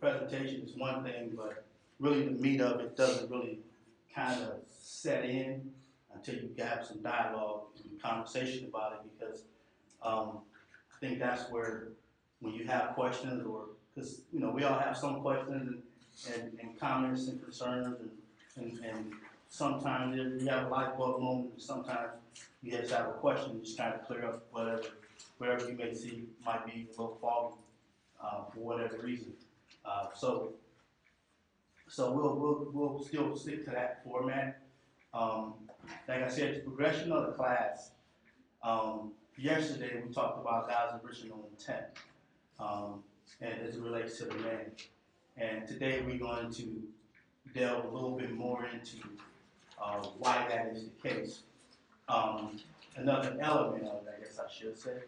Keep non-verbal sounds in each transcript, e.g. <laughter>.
presentation is one thing, but really the meat of it doesn't really kind of set in until you have some dialogue and conversation about it, because, um, I think that's where, when you have questions or, because, you know, we all have some questions and, and, and comments and concerns and, and, and sometimes you have a light bulb moment, and sometimes you just have a question, and just kind of clear up whatever, whatever you may see might be a little foggy, uh, for whatever reason. Uh, so, so we'll, we'll, we'll still stick to that format. Um, like I said, the progression of the class, um, yesterday we talked about God's original intent, um, and as it relates to the man. And today we're going to delve a little bit more into, uh, why that is the case. Um, another element of it, I guess I should say.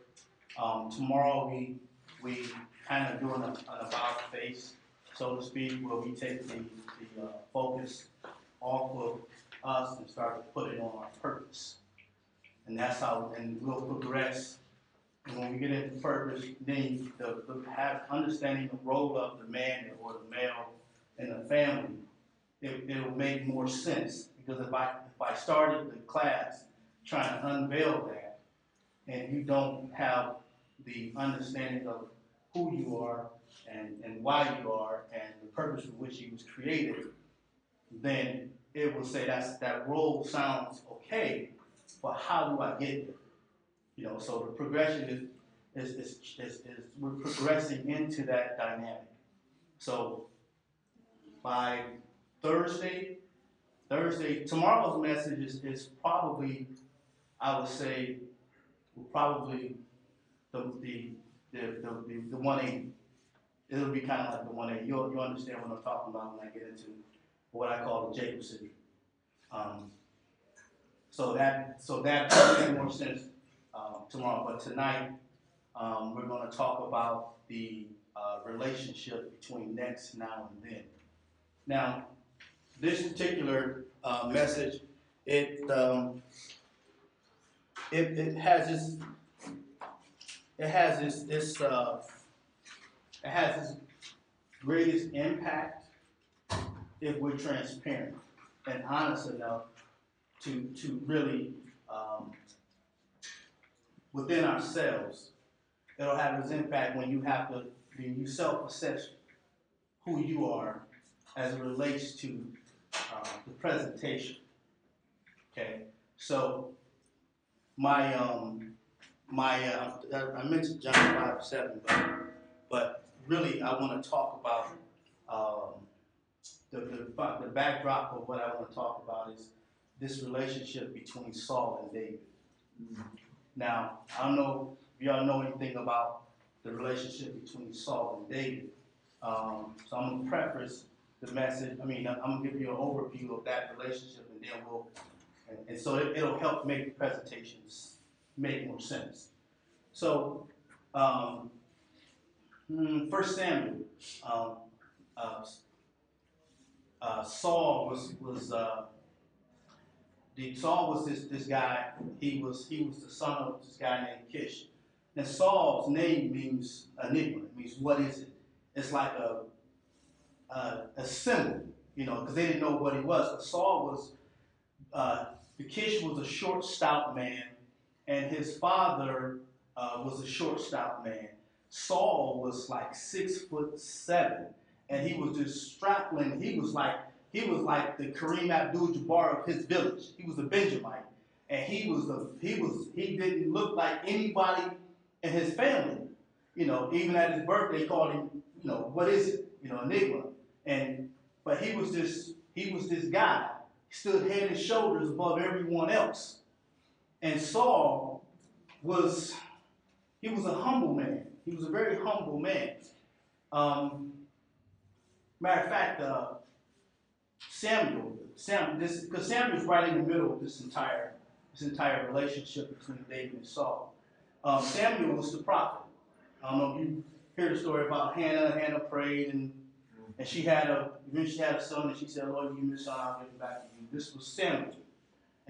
Um, tomorrow we, we kind of doing an an about face, so to speak, where we take the, the, uh, focus off of us and start to put it on our purpose. And that's how, and we'll progress. And when we get into purpose, then the, the, have, understanding the role of the man or the male in the family, it, it'll make more sense. Because if I, if I started the class trying to unveil that, and you don't have the understanding of who you are and, and why you are and the purpose for which you was created, then it will say that's, that role sounds okay, but how do I get there? You know, so the progression is, is, is, is, is we're progressing into that dynamic. So by Thursday, Thursday, tomorrow's message is, is probably, I would say, probably the, the, the, the, the, the one eighty. It'll be kind of like the one eighty. You'll, you'll understand what I'm talking about when I get into what I call the Jacob syndrome. Um, so that, so that will make more sense, um, tomorrow, but tonight, um, we're gonna talk about the, uh, relationship between next, now, and then. Now, this particular, uh, message, it, um, it, it has this, it has this, this, uh, it has this greatest impact if we're transparent and honest enough to, to really, um, within ourselves, it'll have its impact when you have to, when you self-assess who you are as it relates to, uh, the presentation. Okay, so, my, um, my, uh, I mentioned John five seven, but, but really, I wanna talk about, um, the, the, the backdrop of what I wanna talk about is this relationship between Saul and David. Now, I don't know if y'all know anything about the relationship between Saul and David. Um, so I'm gonna preface the message, I mean, I'm gonna give you an overview of that relationship and then we'll, and, and so it, it'll help make the presentations make more sense. So, um, hmm, First Samuel, um, uh, uh, Saul was was uh, the Saul was this this guy. He was he was the son of this guy named Kish. And Saul's name means enigma. It means what is it? It's like a a, a symbol, you know, because they didn't know what he was. But Saul was uh, the Kish was a short, stout man, and his father uh, was a short, stout man. Saul was like six foot seven, and he was just strapping. He was like he was like the Kareem Abdul-Jabbar of his village. He was a Benjamite, and he was the he was he didn't look like anybody in his family. You know, even at his birth, they called him. You know, what is it? You know, enigma. And but he was just he was this guy. He stood head and shoulders above everyone else. And Saul was he was a humble man. He was a very humble man. Um, matter of fact, uh, Samuel, Sam, this because Samuel's right in the middle of this entire this entire relationship between David and Saul. Um, Samuel was the prophet. If you hear the story about Hannah. Hannah prayed and and she had a eventually had a son and she said, Lord, give me a son, I'll give it back to you. This was Samuel.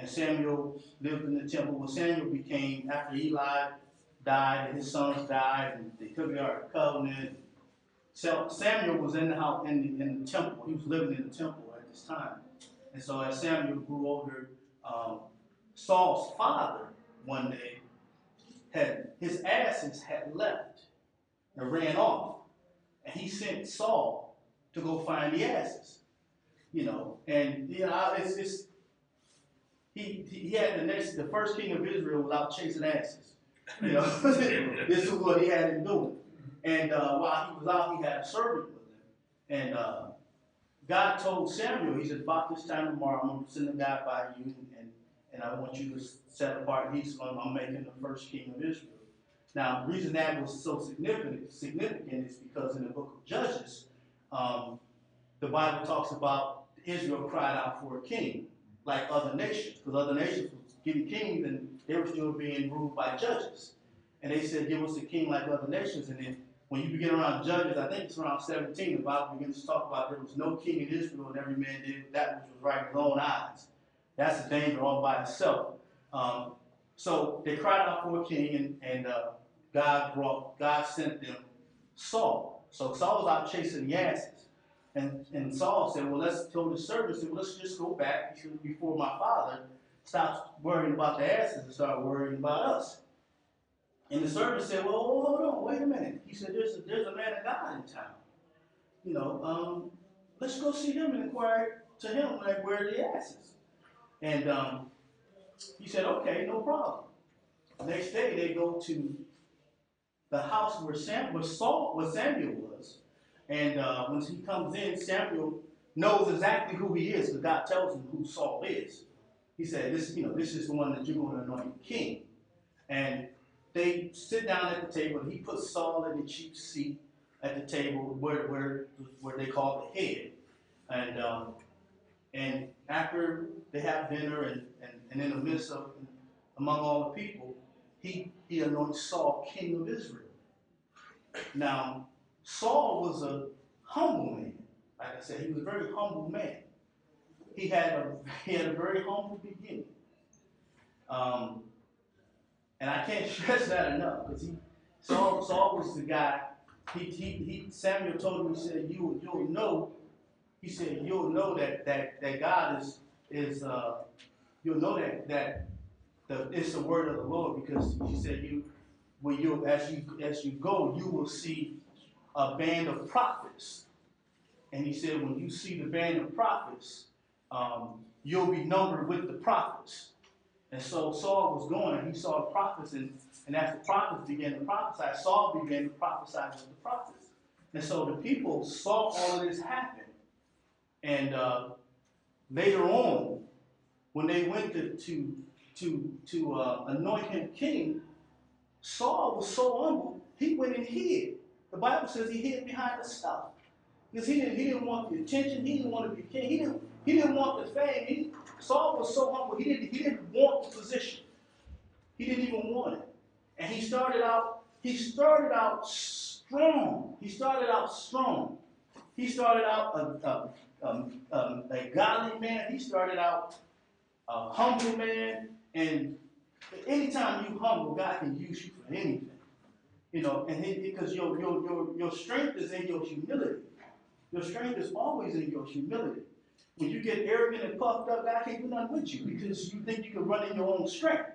And Samuel lived in the temple. When Samuel became, after Eli died and his sons died, and they took the Ark of Covenant, So Samuel was in the house in the, in the temple. He was living in the temple at this time. And so as Samuel grew older, um, Saul's father one day had his asses had left and ran off. And he sent Saul to go find the asses. You know, and you know, it's, it's he, he had the next the first king of Israel without chasing asses. You know, <laughs> <laughs> this is what he had him doing. And uh, while he was out, he had a servant with him. And uh, God told Samuel, he said, about this time tomorrow, I'm going to send a guy by you, and, and I want you to set apart. He's going I'm making the first king of Israel. Now, the reason that was so significant, significant is because in the book of Judges, um, the Bible talks about Israel cried out for a king, like other nations, because other nations was getting kings and they were still being ruled by judges. And they said, give us a king like other nations. And then when you begin around Judges, I think it's around 17, the Bible begins to talk about there was no king in Israel, and every man did that which was right in his own eyes. That's a danger all by itself. Um, so they cried out for a king, and, and uh, God brought, God sent them Saul. So Saul was out chasing the asses. And, and Saul said, Well, let's tell the servants, well, let's just go back before my father stops worrying about the asses and start worrying about us. And the servant said, Well, hold on, wait a minute. He said, There's a, there's a man of God in town. You know, um, let's go see him and inquire to him like where are the asses. And um, he said, Okay, no problem. Next day they go to the house where Sam where Saul where Samuel was. And uh, when he comes in, Samuel knows exactly who he is because God tells him who Saul is. He said, "This, you know, this is the one that you're going to anoint king." And they sit down at the table. and He puts Saul in the chief seat at the table where where where they call the head. And um, and after they have dinner and, and, and in the midst of among all the people, he he anoints Saul king of Israel. Now, Saul was a humble man. Like I said, he was a very humble man. He had a <laughs> he had a very humble beginning. Um, and I can't <laughs> stress that enough because he Saul, Saul was the guy. He, he, he Samuel told him, he said, you you'll know, he said, you'll know that that that God is is uh, you'll know that that the it's the word of the Lord because he said you when you as you as you go, you will see a band of prophets. And he said, when you see the band of prophets, um, you'll be numbered with the prophets. And so Saul was going and he saw the prophets, and, and as the prophets began to prophesy, Saul began to prophesy with the prophets. And so the people saw all of this happen. And uh, later on, when they went to, to, to, to uh, anoint him king, Saul was so humble, he went and hid. The Bible says he hid behind the stuff. Because he didn't, he didn't want the attention, he didn't want to be king, he didn't, he didn't want the fame. He, Saul was so humble, he didn't, he didn't want the position. He didn't even want it. And he started out, he started out strong. He started out strong. He started out a, a, a godly man. He started out a humble man. And anytime you humble, God can use you for anything. You know, and he, because your, your, your, your strength is in your humility. Your strength is always in your humility. When you get arrogant and puffed up, God can't do nothing with you because you think you can run in your own strength.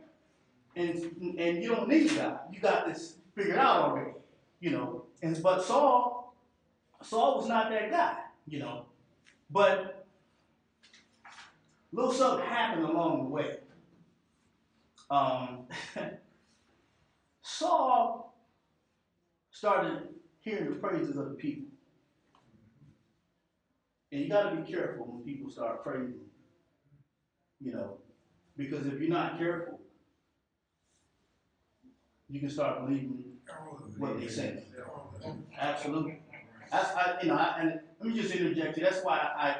And, and you don't need God. You got this figured out already. You know. And but Saul, Saul was not that guy, you know. But little something happened along the way. Um, <laughs> Saul started hearing the praises of the people. And you got to be careful when people start praising, you know, because if you're not careful, you can start believing what they say. Absolutely. That's I, you know, I, and let me just interject here. That's why I,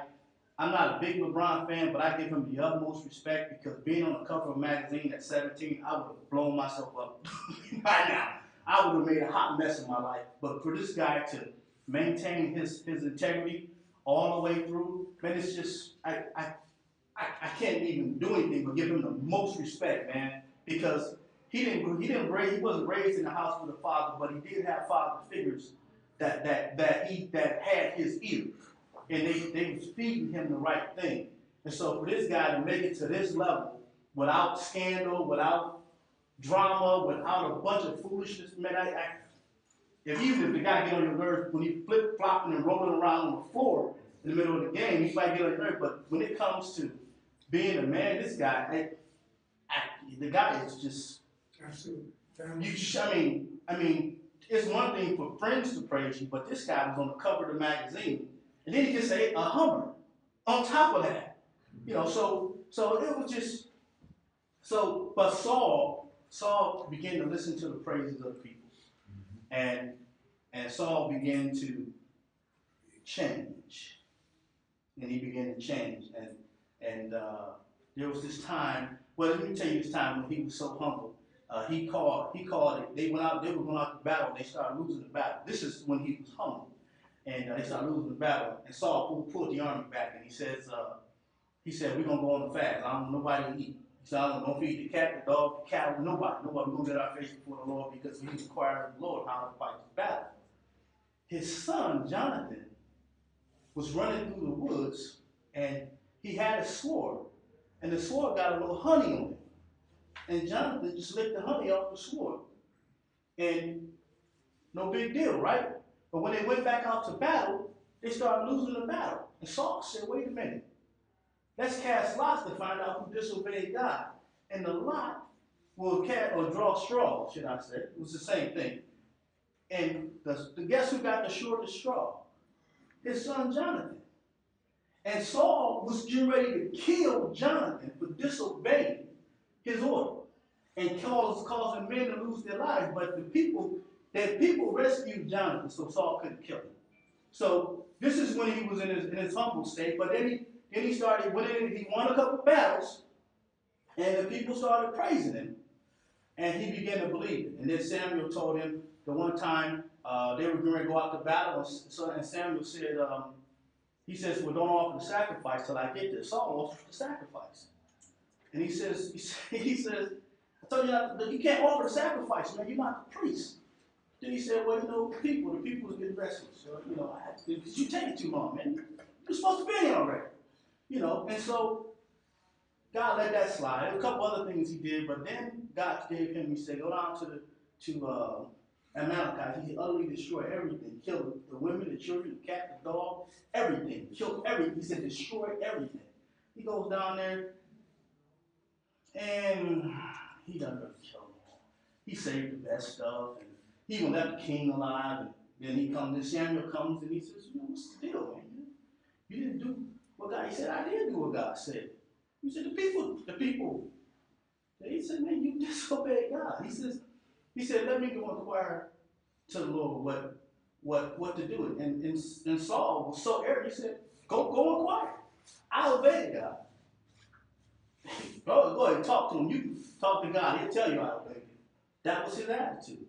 I'm not a big LeBron fan, but I give him the utmost respect because being on the cover of magazine at 17, I would have blown myself up <laughs> by now. I would have made a hot mess of my life. But for this guy to maintain his, his integrity all the way through, man, it's just, I, I, I, I can't even do anything but give him the most respect, man, because he didn't, he didn't raise, he wasn't raised in the house with a father, but he did have father figures that, that, that he, that had his ear. And they, they was feeding him the right thing. And so for this guy to make it to this level without scandal, without drama, without a bunch of foolishness, man, I, I if even if the guy get on your nerves when he flip flopping and rolling around on the floor in the middle of the game, he might get on your nerves. But when it comes to being a man, this guy, I, I, the guy is just Absolutely. you. I mean, I mean, it's one thing for friends to praise you, but this guy was on the cover of the magazine, and then he can say a Hummer on top of that. You know, so so it was just so. But Saul, Saul began to listen to the praises of the people, and and Saul began to change, and he began to change, and and uh, there was this time. Well, let me tell you this time when he was so humble. Uh, he called. He called it. They went out. They were going out to battle. and They started losing the battle. This is when he was humble, and uh, they started losing the battle. And Saul pulled, pulled the army back, and he says, uh, he said, "We're gonna go on the fast. I don't want nobody to eat." Said, "I don't feed the cat, the dog, the cattle, nobody. Nobody. We're gonna our face before the Lord because we inquired of the Lord how to fight the battle." His son Jonathan was running through the woods, and he had a sword, and the sword got a little honey on it. And Jonathan just licked the honey off the sword. And no big deal, right? But when they went back out to battle, they started losing the battle. And Saul said, wait a minute. Let's cast lots to find out who disobeyed God. And the lot will cast or draw straw, should I say. It was the same thing. And the, the guess who got the shortest straw? His son Jonathan. And Saul was getting ready to kill Jonathan for disobeying his order and cause, causing men to lose their lives. But the people, the people rescued Jonathan so Saul couldn't kill him. So this is when he was in his, in his humble state. But then he, then he started winning, he won a couple battles, and the people started praising him. And he began to believe it. And then Samuel told him the one time uh, they were going to go out to battle, and, Samuel said, um, he says, well, don't offer the sacrifice till I get there. Saul offers the sacrifice. And <laughs> he says, he says, I told you not, you can't offer the sacrifice, man. You're not the priest. Then he said, well, you know, people, the people is getting restless. So, you know, I, you take it too long, man. You're supposed to be here already. You know, and so God let that slide. A couple other things he did, but then God gave him, he said, go down to the to uh, Amalekite. He utterly destroyed everything. Killed the women, the children, the cat, the dog, everything. Killed everything. He said, destroy everything. He goes down there and he doesn't really kill them all. He saved the best stuff and he even left the king alive. And then he comes, then Samuel comes and he says, you know, what's the deal, man? You didn't do what God, he said, I did do what God said. He said, the people, the people. He said, man, you <laughs> disobeyed God. He says, he said, let me go inquire to the Lord what what what to do. And, and, and Saul was so arrogant, he said, go go inquire. I obey God. <laughs> go, go ahead, talk to him. You can talk to God. He'll tell you I obey you. That was his attitude.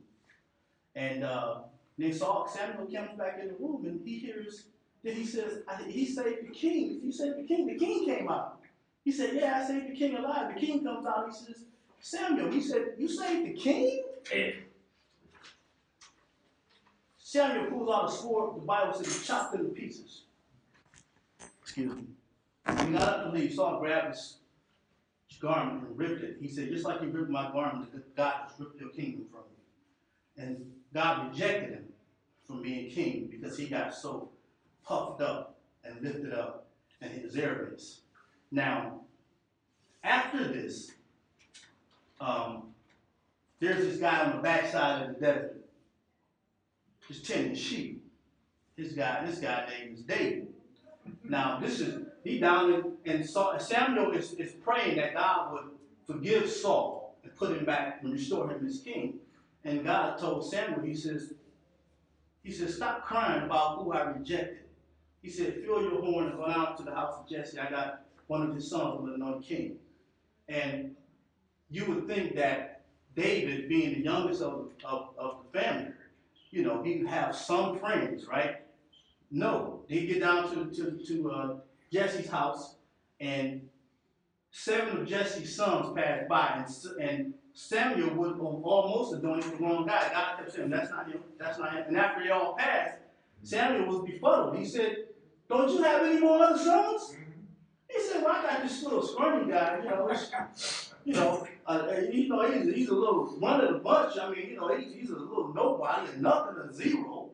And uh, then Saul, Samuel comes back in the room and he hears, then he says, I, he saved the king. He saved the king. The king came out. He said, yeah, I saved the king alive. The king comes out. He says, Samuel, he said, you saved the king? Samuel pulls out a sword. The Bible says he chopped it into pieces. Excuse me. He got up to leave, Saul grabbed his garment and ripped it. He said, just like you ripped my garment, God has ripped your kingdom from you. And God rejected him from being king because he got so puffed up and lifted up and his arrogance. Now, after this, um, there's this guy on the backside of the desert, He's tending sheep. This guy, this guy name is David. Now, this is he down in, and Saul, Samuel is, is praying that God would forgive Saul and put him back and restore him as king. And God told Samuel, he says, he says, stop crying about who I rejected. He said, fill your horn and go out to the house of Jesse. I got one of his sons with anointed king. And you would think that David, being the youngest of, of, of the family, you know, he would have some friends, right? No, they get down to, to, to uh, Jesse's house, and seven of Jesse's sons passed by, and, and Samuel would almost anoint the wrong guy. God kept saying, that's not him, that's not him. And after they all passed, Samuel was befuddled. He said, don't you have any more other sons? He said, well, I got this little scrawny guy, you know, you know, uh, you know, he's, he's a little one of the bunch. I mean, you know, he's, he's a little nobody, a nothing, a zero.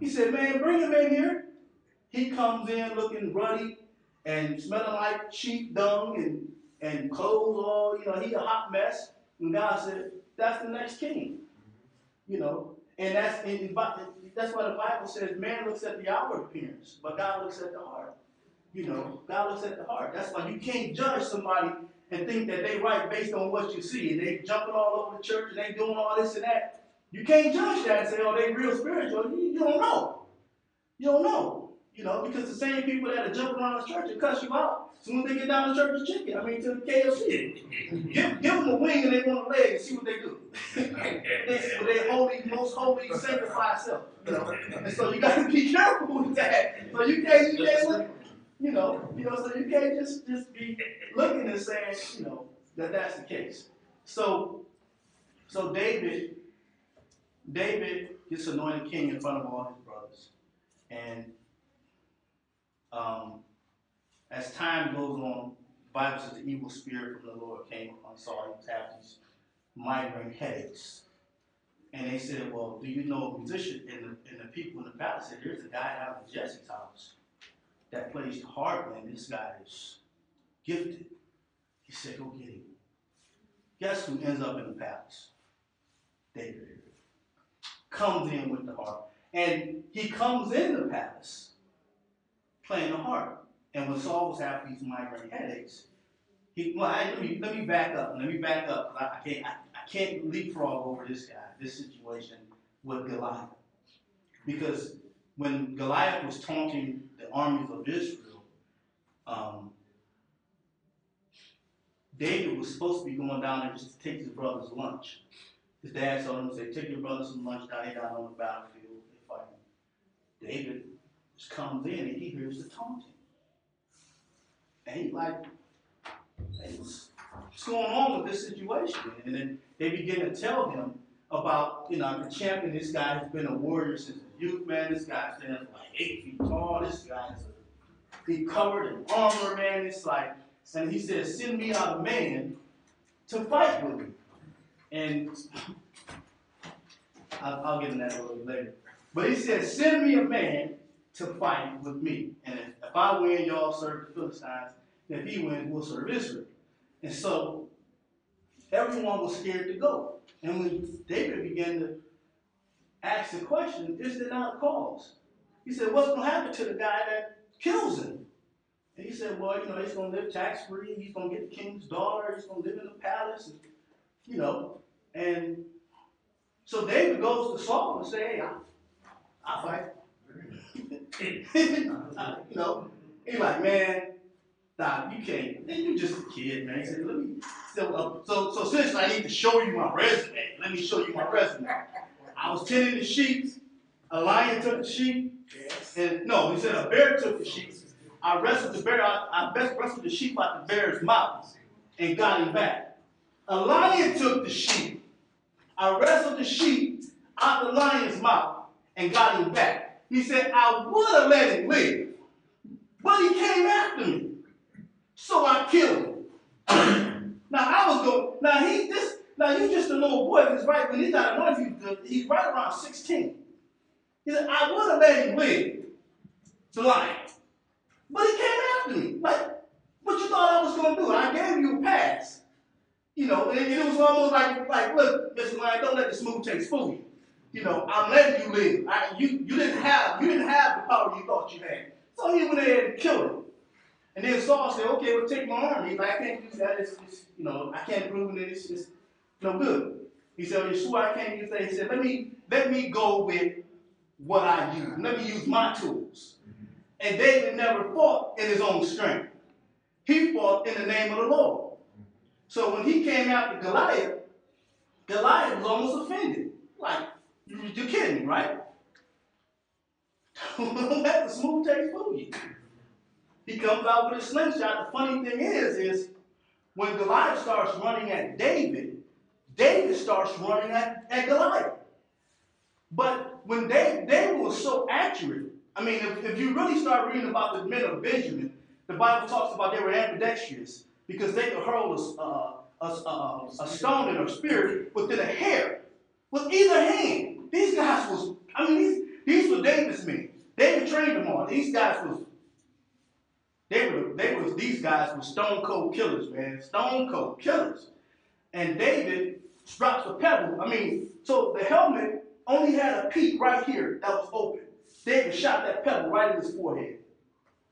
He said, man, bring him in here. He comes in looking ruddy and smelling like sheep dung and, and clothes all, you know, he a hot mess. And God said, that's the next king. You know, and that's and that's why the Bible says man looks at the outward appearance, but God looks at the heart. You know, God looks at the heart. That's why you can't judge somebody and think that they right based on what you see. And they jumping all over the church and they doing all this and that. You can't judge that and say, oh, they real spiritual. You, you don't know. You don't know. You know, because the same people that are jumping around the church and cuss you out soon as they get down to church church's chicken. I mean, to the KFC. give, give them a wing and they want a leg and see what they do. <laughs> they, they holy, most holy, sanctified self. You know, and so you got to be <laughs> careful with that. So you can't, you can't look, you know, you know, so you can't just just be looking and saying, you know, that that's the case. So, so David, David gets anointed king in front of all his brothers, and um, as time goes on, the Bible says the evil spirit from the Lord came upon Saul. He was having these migraine headaches. And they said, Well, do you know a musician? And the, and the people in the palace said, There's a guy out of Jesse's house that plays the harp, and this guy is gifted. He said, Go get him. Guess who ends up in the palace? David. Comes in with the harp. And he comes in the palace playing the harp. And when Saul was having these migraine headaches, he well, I, let me let me back up. Let me back up. I, I can't I, I can't leapfrog over this guy, this situation with Goliath, because when Goliath was taunting the armies of Israel, um, David was supposed to be going down there just to take his brother's lunch. His dad told him, "Say, take your brother some lunch down here down on the battlefield. They fighting." David just comes in and he hears the taunting. And he's like, hey, what's, what's going on with this situation? And then they begin to tell him about, you know, the champion, this guy has been a warrior since a youth, man. This guy's been like eight feet tall. This guy's he covered in armor, man. It's like, and he says, send me out a man to fight with me. And I'll, get into that a little bit later. But he says, send me a man to fight with me. And if, I win, y'all serve the Philistines. And If he wins, we'll serve Israel. And so everyone was scared to go. And when David began to ask the question, is there not cause? He said, what's going to happen to the guy that kills him? And he said, well, you know, he's going to live tax free. He's going to get the king's daughter. He's going to live in the palace. And, you know, and so David goes to Saul and say, hey, I, I'll fight. You know, he's like, man, Doc, you can't. Man, you just a kid, man. He said, let me. So, uh, so, so since I need to show you my resume, let me show you my resume. I was tending the sheep. A lion took the sheep. And no, he said a bear took the sheep. I wrestled the bear. I, I best wrestled the sheep out the bear's mouth and got him back. A lion took the sheep. I wrestled the sheep out the lion's mouth and got him back. He said, I would have let him live, but he came after me. So I killed him. <clears throat> now I was going, now he this now he's just a little boy, because right when he's not anointed, he's right around 16. He said, I would have let him live, the lion. But he came after me. Like, what you thought I was gonna do? I gave you a pass. You know, and it was almost like, like, look, Mr. Lion, don't let the smooth taste fool you you know, I'm letting you live. I, you, you didn't have you didn't have the power you thought you had. So he went ahead and killed him. And then Saul said, okay, well take my arm. He's like, I can't do that. It's, it's you know, I can't prove it. It's just no good. He said, well, Yeshua, I can't use that. He said, let me let me go with what I use. Let me use my tools. And David never fought in his own strength. He fought in the name of the Lord. So when he came after Goliath, Goliath was almost offended. Like, you're kidding me, right? <laughs> Don't let the smooth taste fool you. He comes out with a slingshot. The funny thing is, is when Goliath starts running at David, David starts running at, at Goliath. But when David, David was so accurate, I mean, if, if you really start reading about the men of Benjamin, the Bible talks about they were ambidextrous because they could hurl a, uh, a, a, a, stone in a spear within a hair with either hand. These guys was, I mean, these, these were David's men. David trained them all. These guys was, they were, they was, these guys were stone cold killers, man. Stone cold killers. And David drops a pebble. I mean, so the helmet only had a peak right here that was open. David shot that pebble right in his forehead.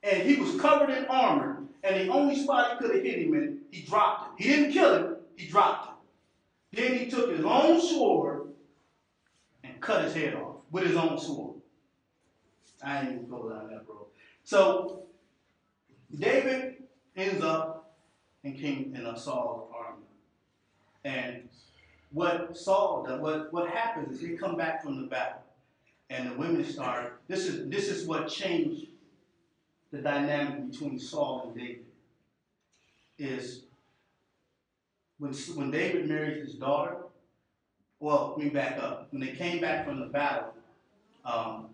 And he was covered in armor. And the only spot he could have hit him in, he dropped it. He didn't kill him, he dropped it. Then he took his own sword cut his head off with his own sword. I ain't even go down that road. So David ends up in King in a Saul's army. And what Saul does, what, what happens is they come back from the battle. And the women start, this is this is what changed the dynamic between Saul and David. Is when, when David married his daughter, well, let me back up. When they came back from the battle, um,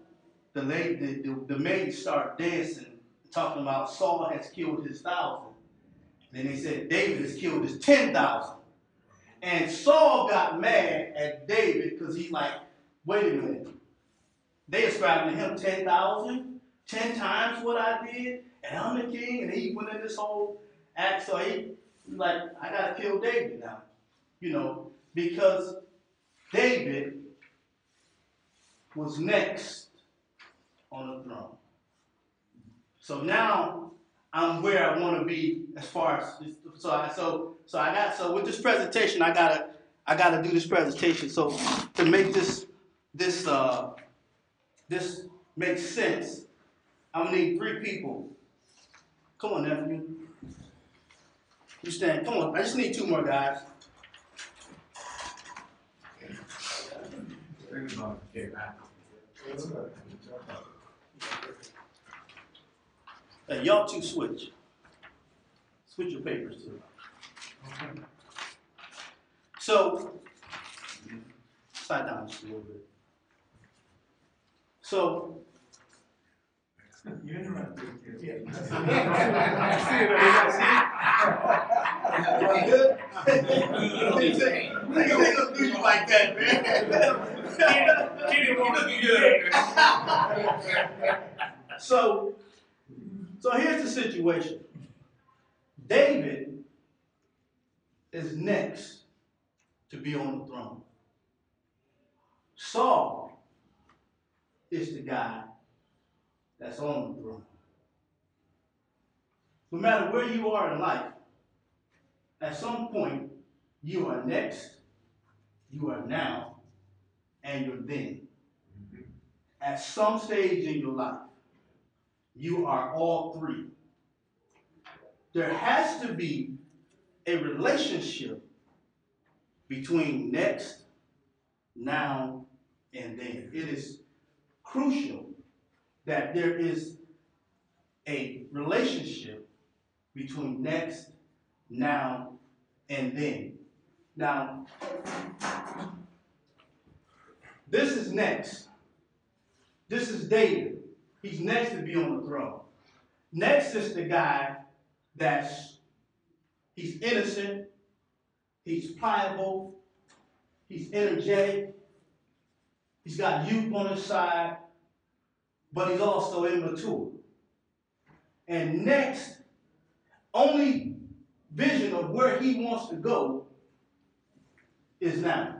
the, lady, the, the, the maids start dancing, talking about Saul has killed his thousand. And then they said David has killed his ten thousand. And Saul got mad at David because he's like, wait a minute. They ascribed to him 10,000, 10 times what I did, and I'm the king. And he went in this whole act. So he, like, I got to kill David now. You know, because David was next on the throne. So now I'm where I want to be as far as so I so so I got so with this presentation I gotta I gotta do this presentation. So to make this this uh this make sense, I'm gonna need three people. Come on, nephew. You stand. Come on. I just need two more guys. Hey, y'all two switch. Switch your papers too. Okay. So, slide down just a little bit. So, You interrupted. Yeah. good? They gonna do you like that, man. He didn't to good. <laughs> So, so here's the situation. David is next to be on the throne. Saul is the guy that's on the throne. No matter where you are in life, at some point, you are next, you are now, and you're then. At some stage in your life, you are all three. There has to be a relationship between next, now, and then. It is crucial that there is a relationship between next, now, and then. Now, this is next. This is David. He's next to be on the throne. Next is the guy that's he's innocent, he's pliable, he's energetic, he's got youth on his side, but he's also immature. And next, only vision of where he wants to go is now.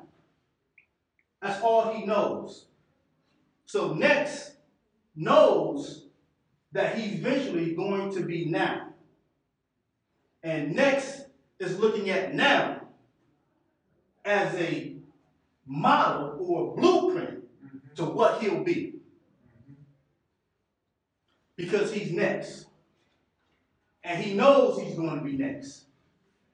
That's all he knows. So next knows that he's visually going to be now. And next is looking at now as a model or blueprint to what he'll be. Because he's next. And he knows he's going to be next.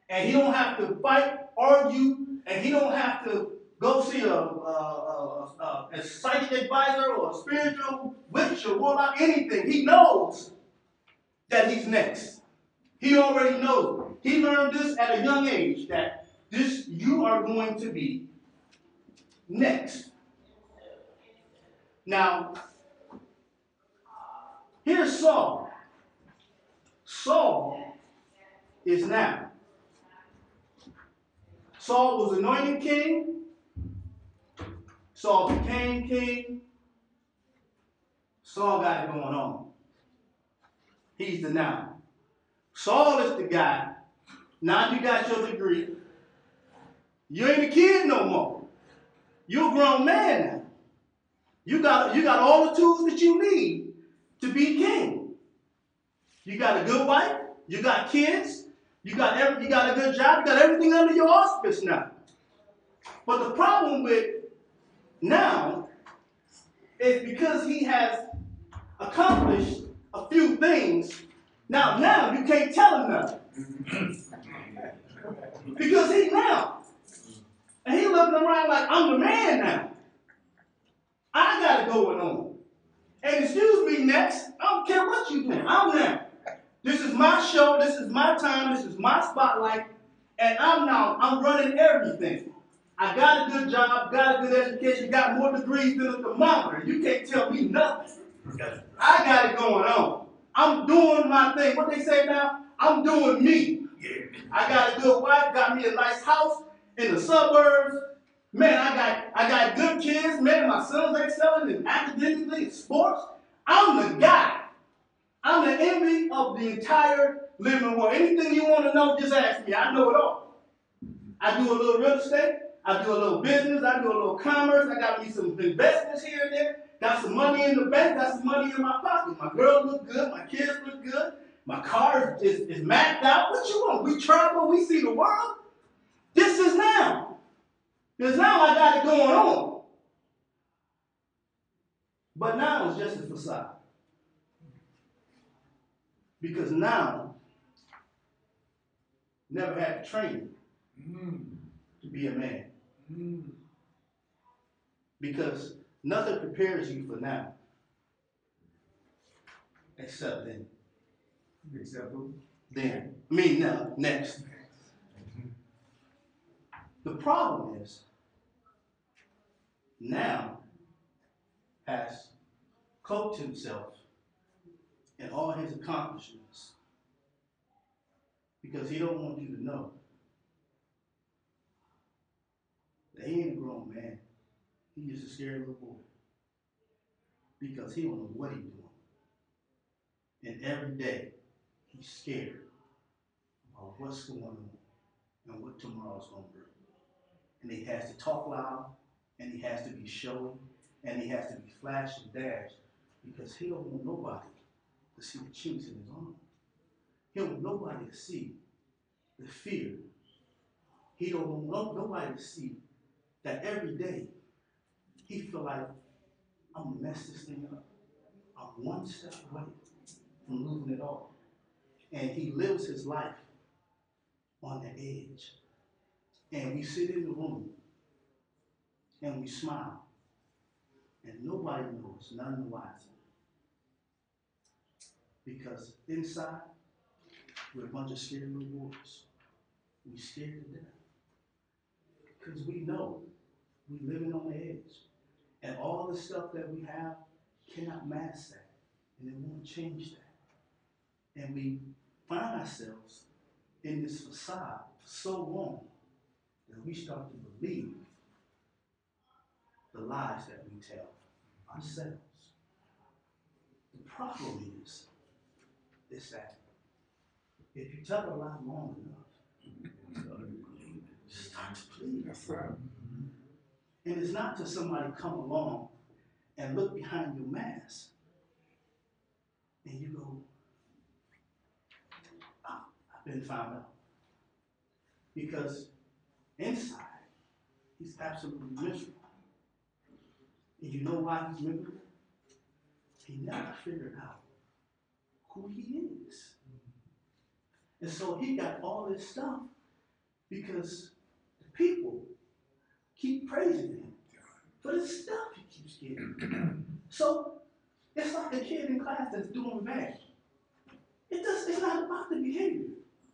And he don't have to fight, argue, and he don't have to go see a, a, a, a, psychic advisor or a spiritual witch or warlock, anything. He knows that he's next. He already knows. He learned this at a young age that This, you are going to be next. Now, here's Saul. Saul is now. Saul was anointed king. Saul became king. Saul got it going on. He's the now. Saul is the guy. Now you got your degree. You ain't a kid no more. You're a grown man now. You got, you got all the tools that you need to be king. You got a good wife. You got kids. You got every, you got a good job. You got everything under your auspice now. But the problem with now is because he has accomplished a few things. Now, now you can't tell him nothing. <laughs> because he now. And he looking around like I'm the man now. I got it going on. And excuse me next, I don't care what you doing. I'm now. This is my show, this is my time, this is my spotlight, and I'm now, I'm running everything. I got a good job, got a good education, got more degrees than a thermometer. You can't tell me nothing. I got it going on. I'm doing my thing. What they say now? I'm doing me. I got a good wife, got me a nice house in the suburbs. Man, I got I got good kids. Man, my sons excelling in academically in sports. I'm the guy. I'm the envy of the entire living world. Anything you want to know, just ask me. I know it all. I do a little real estate. I do a little business. I do a little commerce. I got me some investments here and there. Got some money in the bank. Got some money in my pocket. My girl look good. My kids look good. My car is, is mapped out. What you want? We travel. We see the world. This is now. Because now I got it going on. But now it's just a facade. Because now, never had the training mm. to be a man. Because nothing prepares you for now. Except then. Except who? Then. I mean, now, next. The problem is, now has cloaked himself in all his accomplishments because he don't want you to know he ain't grown man. He just a scared little boy because he don't know what he's doing. And every day he's scared about what's going on and what tomorrow's going to bring. And he has to talk loud, and he has to be showy, and he has to be flash and dash because he don't want nobody to see the chinks in his armor. He don't want nobody to see the fear. He don't want nobody to see that every day he feel like I'm gonna mess this thing up. I'm one step away from losing it all. And he lives his life on the edge. And we sit in the room and we smile. And nobody knows, none the wiser. Because inside, we're a bunch of scared little boys. We scared to death. Because we know we're living on the edge. And all the stuff that we have cannot mask that. And it won't change that. And we find ourselves in this facade for so long that we start to believe the lies that we tell ourselves. The problem is, is that if you tell a lie long enough, start to believe it. Yes, sir. And it's not till somebody come along and look behind your mask and you go, "Ah, I've been found out. Because inside, he's absolutely miserable. And you know why he's miserable? He never figured out who he is. And so he got all this stuff because the people keep praising him for the stuff he keeps getting. so it's like a kid in class that's doing bad. It does, it's not about the behavior.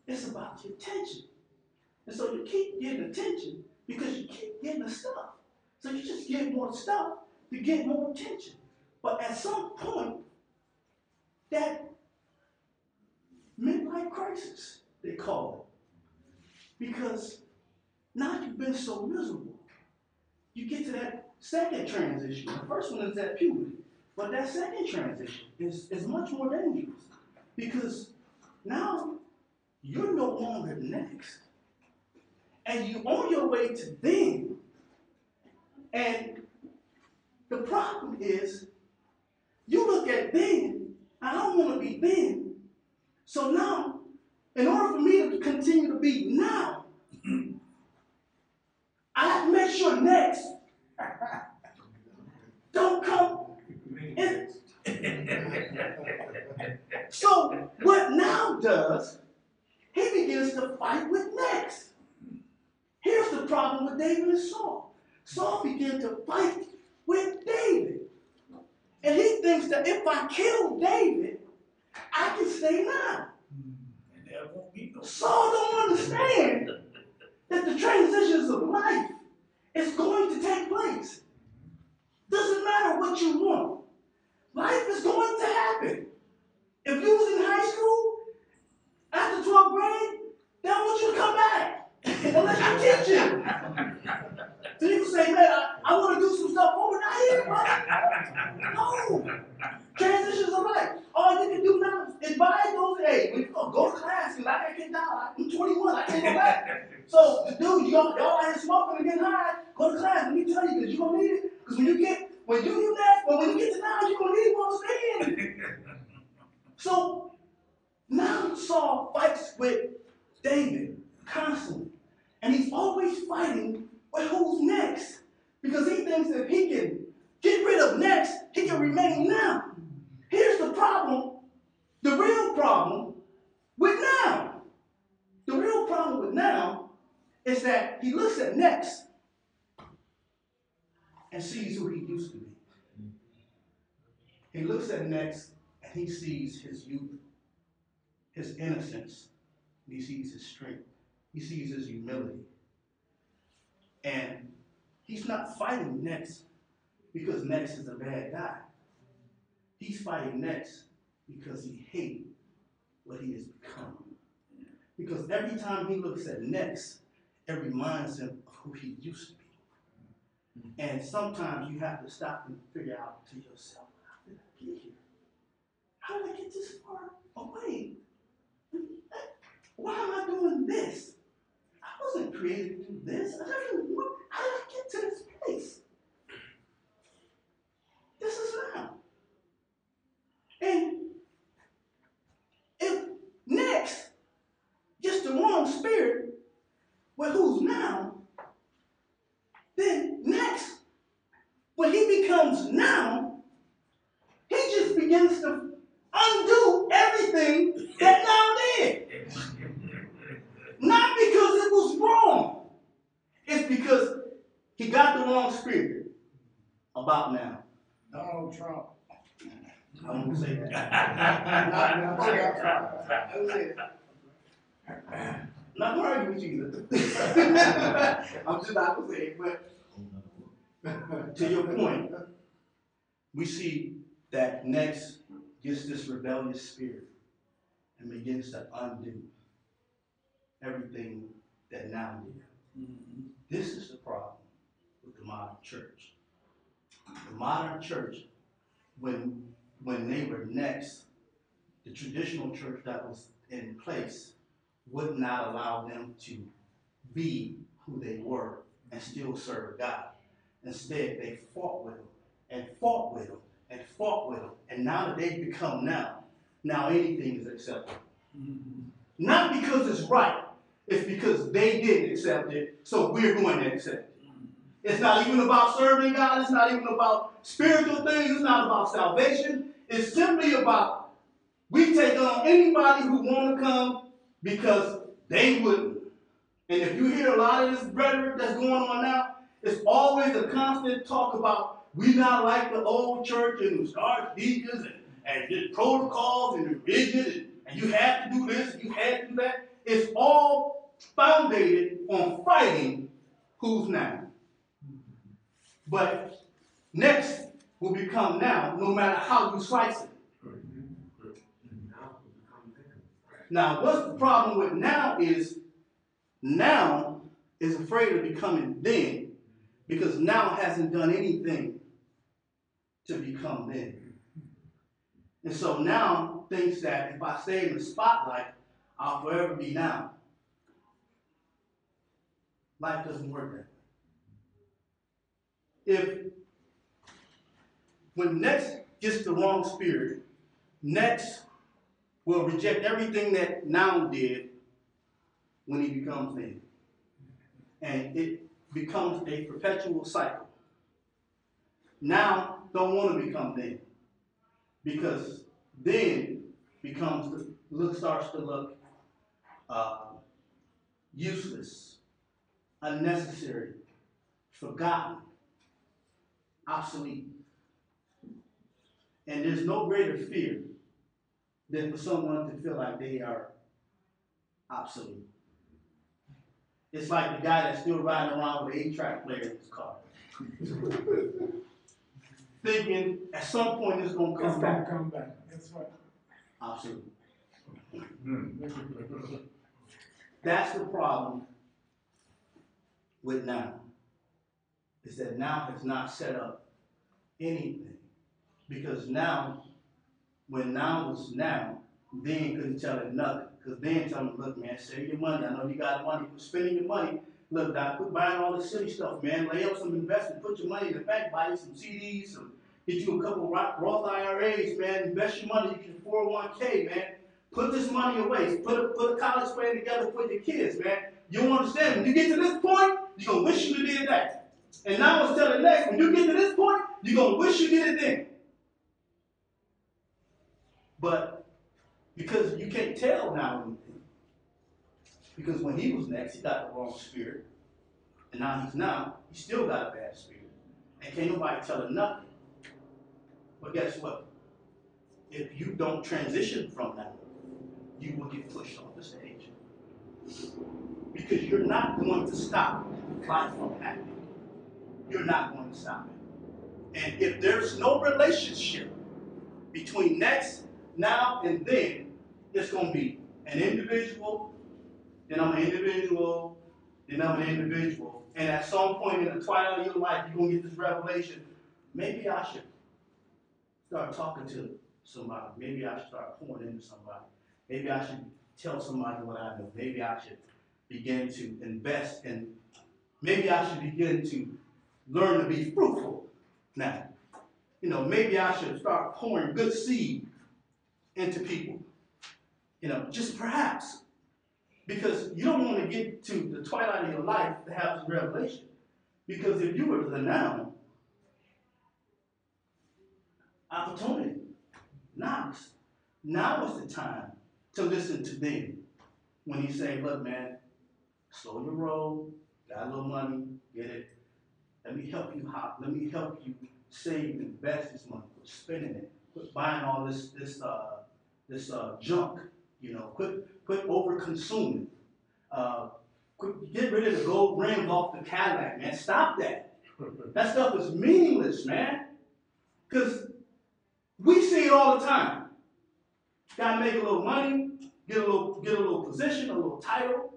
It's about the attention. And so you keep getting attention because you keep getting the stuff. So you just get more stuff to get more attention. But at some point, that midlife crisis, they call it. Because now you've been so miserable. You get to that second transition. The first one is that puberty. But that second transition is, is much more dangerous. Because now you're no longer next. And you're on your way to then. And the problem is, you look at then, I don't want to be then. So now, in order for me to continue to be now, To make next don't come in. So what now does, he begins to fight with next. Here's the problem with David and Saul. Saul began to fight with David. And he thinks that if I kill David, I can stay now. And there won't be no. Saul don't understand that the transitions of life is going to take place. Doesn't matter what you want. Life is going to happen. If you was in high school after 12th grade, they don't want you to come back <laughs> unless you're teaching. So you can say, man, I, I want to do some stuff over not here, brother. No. Transitions of life. All you can do now is buy those. Hey, when you go, go to class, because I can't get down. I'm 21. I can't go back. So, dude, y'all, smoking and getting high. Go to class. Let me tell you, because you're going to need it. Because when you get, when you do that, when you get to now, you're going to need more stand. So, now Saul fights with David constantly. And he's always fighting with who's next. Because he thinks if he can get rid of next, he can remain now. Here's the problem the real problem with now. The real problem with now is that he looks at next and sees who he used to be. He looks at next and he sees his youth, his innocence, he sees his strength, he sees his humility. And he's not fighting next because next is a bad guy. He's fighting next because he hates what he has become. Because every time he looks at next, it reminds him of who he used to be. Mm-hmm. And sometimes you have to stop and figure out to yourself, how did I get here? How did I get this far away? Why am I doing this? I wasn't created to do this. I didn't, what, how did I get to this place? This is now. And if next just the wrong spirit with who's now, then next, when he becomes now, he just begins to undo everything that now did. Not because it was wrong. It's because he got the wrong spirit about now. Donald Trump. I'm gonna say that. <laughs> Donald Trump. <laughs> Not gonna argue with you either. <laughs> I'm just not gonna say it, but to your point, we see that next gets this rebellious spirit and begins to undo everything that now did. Mm-hmm. This is the problem with the modern church. The modern church, when when they were next, the traditional church that was in place would not allow them to be who they were and still serve God. Instead, they fought with them and fought with them and fought with them. And now that they've become now, now anything is acceptable. Mm-hmm. Not because it's right, it's because they didn't accept it, so we're going to accept it. Mm-hmm. It's not even about serving God, it's not even about spiritual things, it's not about salvation. It's simply about we take on anybody who want to come because they wouldn't. And if you hear a lot of this rhetoric that's going on now, it's always a constant talk about we not like the old church and the archdeacons and, and the protocols and the rigid and, and you have to do this you have to do that. It's all founded on fighting who's now. But next will become now, no matter how you slice it. Now, what's the problem with now is now is afraid of becoming then because now hasn't done anything to become then. And so now thinks that if I stay in the spotlight, I'll forever be now. Life doesn't work that way. If when next gets the wrong spirit, next will reject everything that now did when he becomes then. And it becomes a perpetual cycle. Now don't want to become then. Because then becomes the look starts to look uh, useless, unnecessary, forgotten, obsolete. And there's no greater fear than for someone to feel like they are obsolete. It's like the guy that's still riding around with an eight-track player in his car. <laughs> Thinking at some point it's gonna It's come gonna back. come back, that's right. Obsolete. That's the problem with now. Is that now has not set up anything. Because now, when now was now, then couldn't tell it nothing. Because then tell them, look, man, save your money. I know you got money, quit spending your money. Look, Doc, quit buying all this silly stuff, man. Lay up some investment, put your money in the bank, buy you some CDs, some, get you a couple Ro- Roth IRAs, man. Invest your money, you can 401k, man. Put this money away. Put a, put a college plan together for your kids, man. You understand. When you get to this point, you're going to wish you did that. And now it's telling next, when you get to this point, you're going to wish you did it then. But because you can't tell now. Because when he was next, he got the wrong spirit. And now he's now, he still got a bad spirit. And can't nobody tell him nothing. But guess what? If you don't transition from that, you will get pushed off the stage. Because you're not going to stop life from happening. You're not going to stop it. And if there's no relationship between next, now, and then, it's going to be an individual, then I'm an individual, then I'm an individual. And at some point in the twilight of your life, you're going to get this revelation. Maybe I should start talking to somebody. Maybe I should start pouring into somebody. Maybe I should tell somebody what I know. Maybe I should begin to invest in, maybe I should begin to learn to be fruitful now. You know, maybe I should start pouring good seed into people. You know, just perhaps. Because you don't want to get to the twilight of your life to have this revelation. Because if you were to the now, opportunity knocks. Now is the time to listen to them. When he say, look, man, slow your roll, got a little money, get it. Let me help you how, let me help you save and invest this money, quit spending it, quit buying all this this uh this uh junk, you know, quit quit over consuming. Uh quit get rid of the gold rims off the Cadillac, man. Stop that. <laughs> That stuff is meaningless, man. Cause we see it all the time. Gotta make a little money, get a little, get a little position, a little title,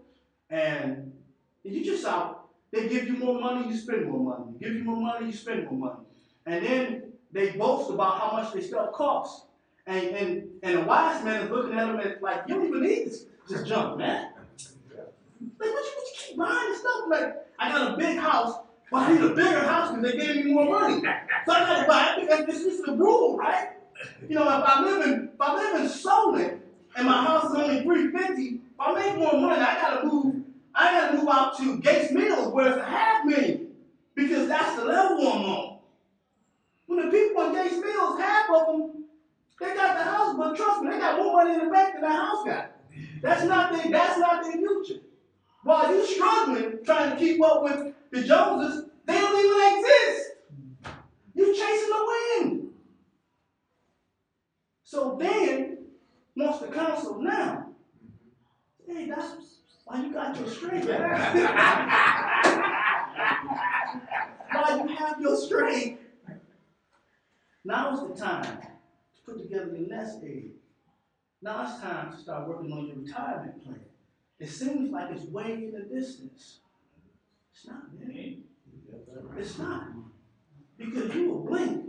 and you just out. They give you more money, you spend more money. They give you more money, you spend more money. And then they boast about how much their stuff costs. And and and the wise man is looking at him and like, you don't even need this, this junk, man. Like, what you, what you keep buying this stuff? Like, I got a big house, but I need a bigger house because they gave me more money. So I gotta buy it because this is the rule, right? You know, if I live in if I live in Solon and my house is only 350, if I make more money, I gotta move, I gotta move out to Gates Mills where it's a half million. Because that's the level I'm on. When the people in Gates Mills, half of them, they got the house, but trust me, they got more money in the bank than that house got. That's not their, that's not their future. While you struggling trying to keep up with the Joneses, they don't even exist. You're chasing the wind. So then, wants the council now. Hey, that's Why you got your strength. <laughs> Why you have your string? Now is the time put together your nest egg. Now it's time to start working on your retirement plan. It seems like it's way in the distance. It's not, man. It's not. Because you will blink.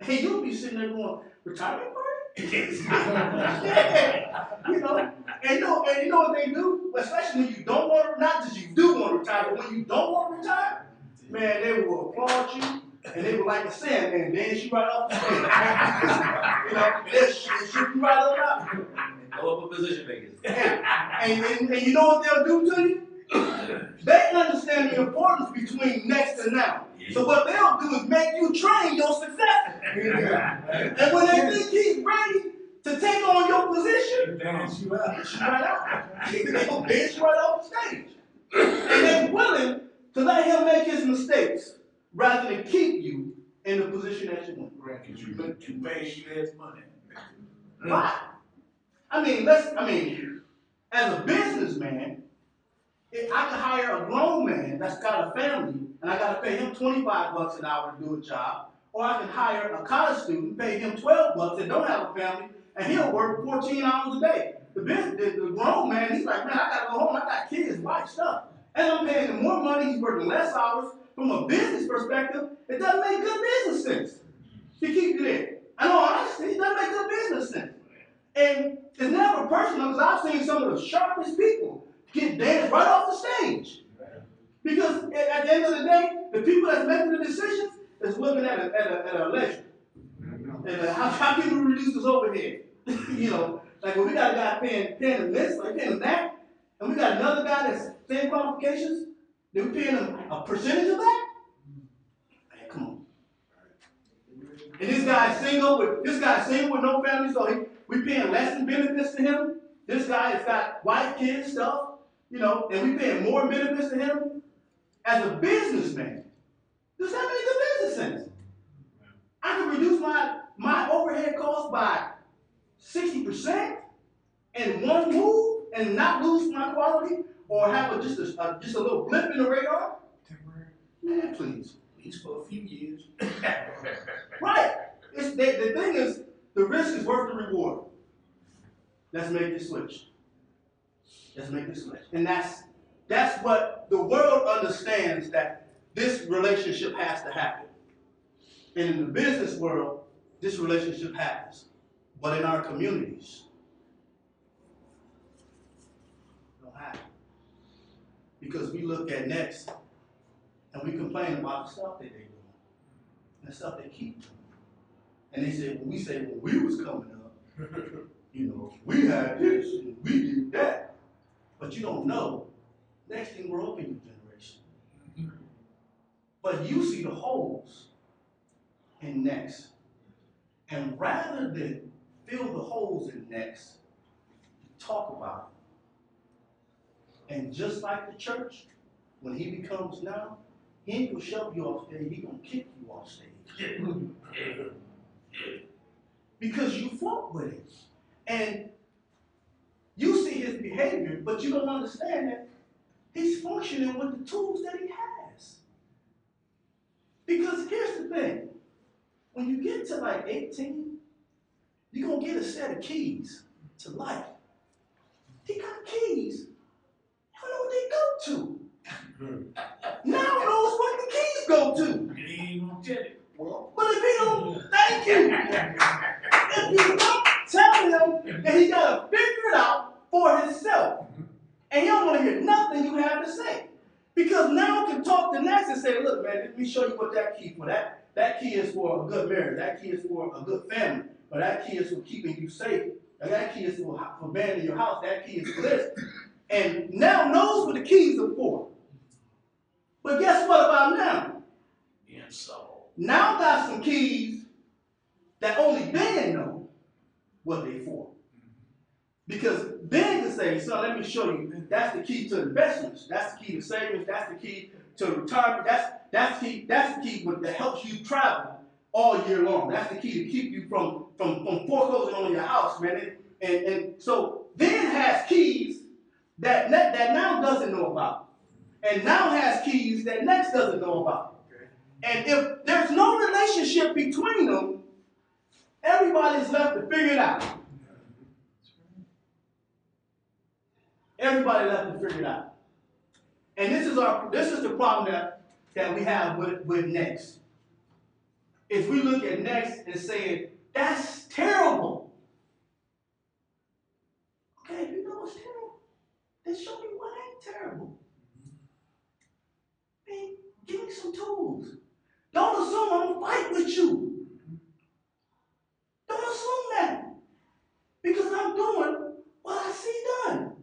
And you'll be sitting there going, retirement party? <laughs> yeah. You know, and you know, and you know what they do? Especially when you don't want to, not just you do want to retire, but when you don't want to retire, man, they will applaud you and they will like a sandman, dance you right off the stage. <laughs> you know, and they'll sh- they'll shoot you right on up. Go up a position makers. And, and, and, and you know what they'll do to you? They understand the importance between next and now. So what they'll do is make you train your successor. And when they think he's ready to take on your position, Dance you out. dance you right out. They'll dance you right off the stage. And they're willing to let him make his mistakes rather than keep you in the position that you want. cause you look too bad, money. Why? I mean, let's, I mean, as a businessman, if I could hire a grown man that's got a family and I gotta pay him twenty-five bucks an hour to do a job, or I can hire a college student, pay him twelve bucks and don't have a family, and he'll work fourteen hours a day. The business, the, the grown man, he's like, man, I gotta go home, I got kids, wife, stuff. And I'm paying him more money, he's working less hours. From a business perspective, it doesn't make good business sense to keep you there. I know honestly, it doesn't make good business sense. And it's never personal because I've seen some of the sharpest people get danced right off the stage. Because at, the end of the day, the people that's making the decisions is looking at a, at a, at a. And uh, how, how can we reduce this overhead? <laughs> you know, like when we got a guy paying, paying this, like paying that, and we got another guy that's same qualifications, then we paying him a percentage of that? Come on. And this guy's single with this guy's single with no family, so he, we paying less in benefits to him. This guy has got wife, kids, stuff, you know, and we paying more benefits to him. As a businessman, does that make good business sense? I can reduce my my overhead cost by sixty percent in one move and not lose my quality, or have a, just a, a just a little blip in the radar. Temporary. Man, please. At least for a few years. <laughs> Right. It's, the, the thing is, the risk is worth the reward. Let's make the switch. Let's make the switch. And that's that's what the world understands that this relationship has to happen. And in the business world, this relationship happens. But in our communities, it don't happen. Because we look at next and we complain about the stuff that they do and the stuff they keep doing. And they say, when we say when we was coming up, <laughs> you know, we had this and we did that. But you don't know. Next thing we're up in your generation. But you see the holes in next. And rather than fill the holes in next, talk about it. And just like the church, when he becomes now, he ain't gonna shove you off stage, he gonna kick you off stage. <laughs> Because you fought with him. And you see his behavior, but you don't understand that he's functioning with the tools that he has. Because here's the thing. When you get to like 18, you're gonna get a set of keys to life. He got keys. You don't know what they go to. Now knows what the keys go to. He ain't gonna tell you. Well, But if he don't, thank you. If you don't tell him that he gotta figure it out for himself, and he don't want to hear nothing you have to say, because now he can talk to next and say, "Look, man, let me show you what that key for. That that key is for a good marriage. That key is for a good family. But that key is for keeping you safe. And that key is for for managing your house. That key is for this." And now knows what the keys are for. But guess what about now? being so. Now got some keys that only Ben know what they for. Because Ben can say, son, let me show you. That's the key to investments. That's the key to savings. That's the key to retirement. That's that's the key. That's the key that helps you travel all year long. That's the key to keep you from from, from foreclosing on your house, man. And, and and so Ben has keys that ne- that now doesn't know about, and now has keys that next doesn't know about. And if there's no relationship between them, everybody's left to figure it out. Everybody left to figure it out. And this is our this is the problem that, that we have with, with next. If we look at next and say, that's terrible. Okay, if you know what's terrible, then show me what ain't terrible. Man, give me some tools. Don't assume I'm gonna fight with you. Don't assume that. Because I'm doing what I see done.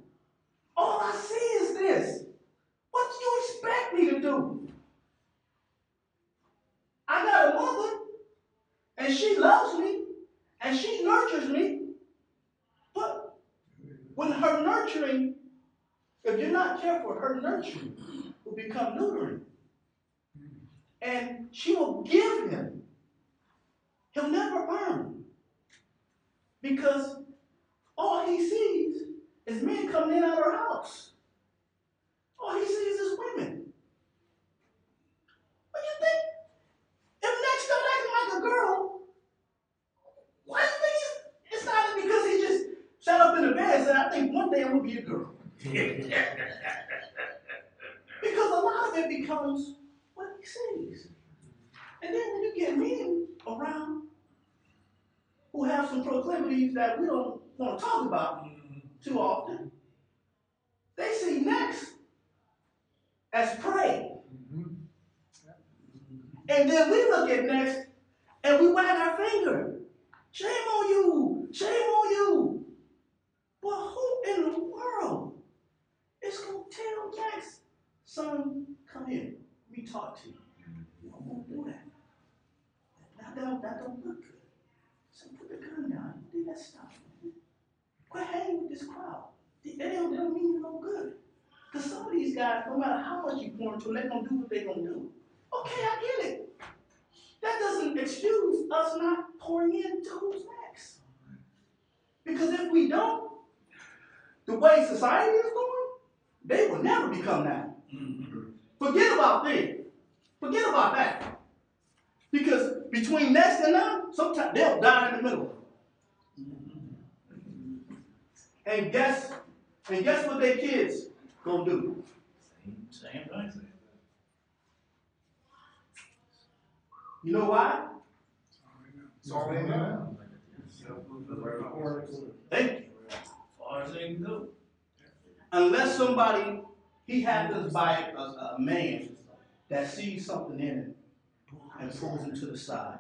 All I see is this. What do you expect me to do? I got a mother, and she loves me, and she nurtures me. But when her nurturing, if you're not careful, her nurturing will become neutering. And she will give him. He'll never earn. Because all he sees is men coming in out of her house. All he sees is women. What do you think? If next door acting like a girl, why do you think he's, it's not because he just sat up in the bed and said, I think one day I'm gonna be a girl. Because a lot of it becomes what he sees. And then you get men around who have some proclivities that we don't want to talk about too often, they see next as prey. And then we look at next and we wag our finger. Shame on you! Shame on you! Well, who in the world going to tell next, son, come here, let me talk to you. You don't want to do that. That don't, that don't look good. So put the gun down. Do that stuff. Quit hanging with this crowd. They, don't, they don't mean you no good. Because some of these guys, no matter how much you pour into them, they're going to do what they're going to do. Okay, I get it. That doesn't excuse us not pouring into who's next. Because if we don't, the way society is going, they will never become that. Mm-hmm. Forget about them. Forget about that. Because between next and now, sometimes they'll die in the middle. Mm-hmm. And guess, and guess what their kids gonna do? Same, same thing. You know why? It's all they know. Thank you. As far as they can go. Unless somebody, he happens by a, a man that sees something in him and pulls him to the side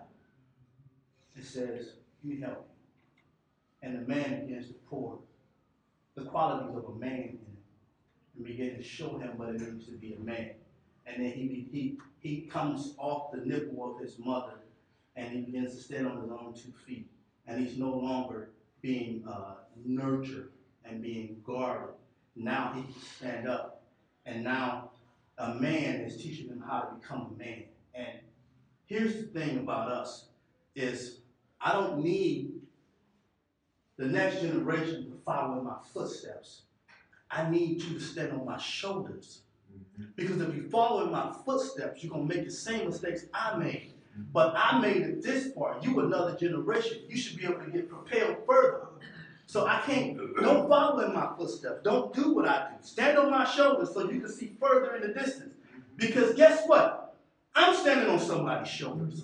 and says, you me help you. And the man begins to pour the qualities of a man in him and begin to show him what it means to be a man. And then he, he, he comes off the nipple of his mother and he begins to stand on his own two feet. And he's no longer being uh, nurtured and being guarded. Now he can stand up. And now a man is teaching him how to become a man. And here's the thing about us is I don't need the next generation to follow in my footsteps. I need you to stand on my shoulders. Mm-hmm. Because if you follow in my footsteps, you're gonna make the same mistakes I made. Mm-hmm. But I made it this far. You another generation. You should be able to get propelled further. So I can't, don't follow in my footsteps. Don't do what I do. Stand on my shoulders so you can see further in the distance. Because guess what? I'm standing on somebody's shoulders.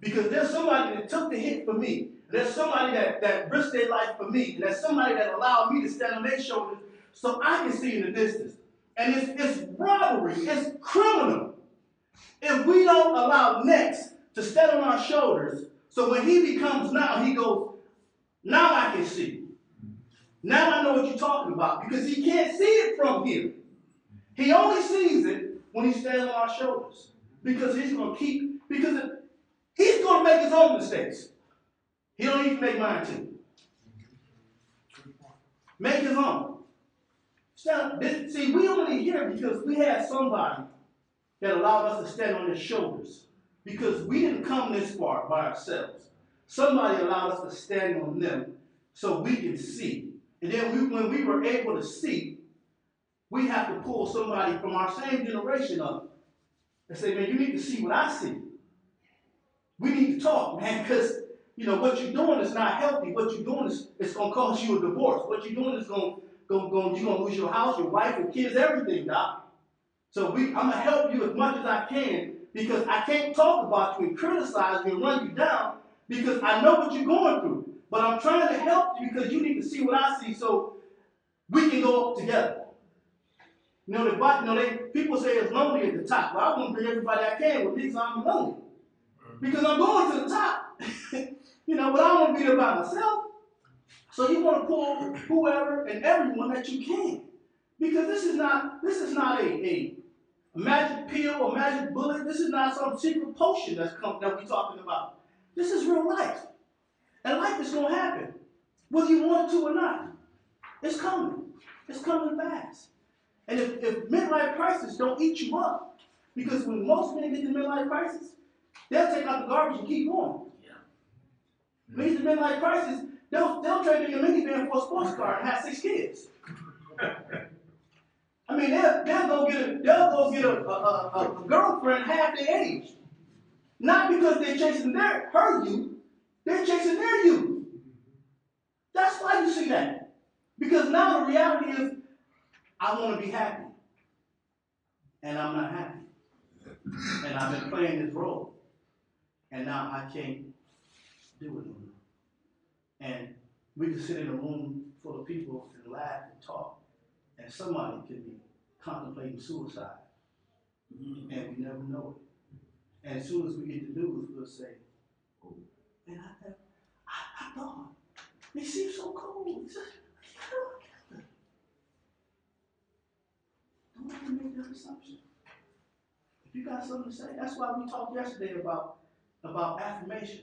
Because there's somebody that took the hit for me. There's somebody that, that risked their life for me. And there's somebody that allowed me to stand on their shoulders so I can see in the distance. And it's, it's robbery, it's criminal. If we don't allow next to stand on our shoulders, so when he becomes now, he goes, now I can see. Now I know what you're talking about because he can't see it from here. He only sees it when he stands on our shoulders because he's going to keep, because he's going to make his own mistakes. He don't to make mine too. Make his own. See, we only here because we had somebody that allowed us to stand on his shoulders because we didn't come this far by ourselves. Somebody allowed us to stand on them so we can see. And then we, when we were able to see, we have to pull somebody from our same generation up and say, man, you need to see what I see. We need to talk, man, because you know what you're doing is not healthy. What you're doing is it's gonna cost you a divorce. What you're doing is gonna go go you're gonna lose your house, your wife, your kids, everything, doc. So we I'm gonna help you as much as I can because I can't talk about you and criticize you and run you down because I know what you're going through. But I'm trying to help you because you need to see what I see so we can go up together. You know, the you know, they people say it's lonely at the top. Well, I want to bring everybody I can with me because I'm lonely. Mm-hmm. Because I'm going to the top. <laughs> you know, but I don't want to be there by myself. So you want to pull whoever and everyone that you can. Because this is not this is not a, a magic pill or magic bullet. This is not some secret potion that's come that we're talking about. This is real life. And life is gonna happen. Whether you want it to or not. It's coming. It's coming fast. And if, if midlife crisis don't eat you up, because when most men get to midlife crisis, they'll take out the garbage and keep going. Yeah. When you get to midlife crisis, they'll, they'll trade in your minivan for a sports car and have six kids. I mean, they'll, they'll go get a, they'll go get a, a, a, a girlfriend half their age. Not because they're chasing their her youth, they're chasing their youth. That's why you see that. Because now the reality is, I want to be happy. And I'm not happy. And I've been playing this role. And now I can't do it no more. And we can sit in a room full of people and laugh and talk. And somebody could be contemplating suicide. And we never know it. And as soon as we get the news, we'll say, oh, man, I, I, I thought they seem so cold. It's just- Don't ever make that assumption. If you got something to say, that's why we talked yesterday about, about affirmation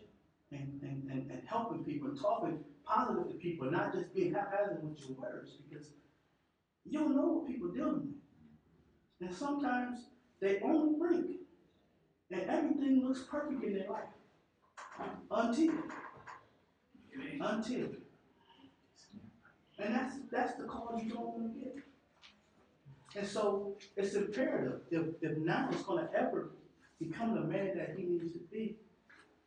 and, and, and, and helping people and talking positive to people, not just being haphazard with your words, because you don't know what people are dealing with. And sometimes they only blink, and everything looks perfect in their life. Until, until. And that's, that's the call you don't want to get. And so it's imperative, if, if now is gonna ever become the man that he needs to be,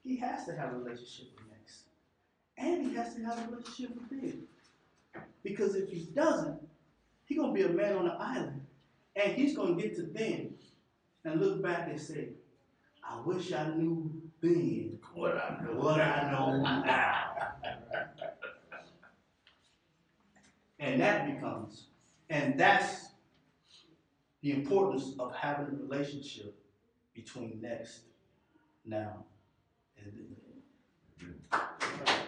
he has to have a relationship with next. And he has to have a relationship with them. Because if he doesn't, he's gonna be a man on the island. And he's gonna get to them and look back and say, I wish I knew then What I know. what I know now. And that becomes, and that's the importance of having a relationship between next, now, and then. Mm-hmm.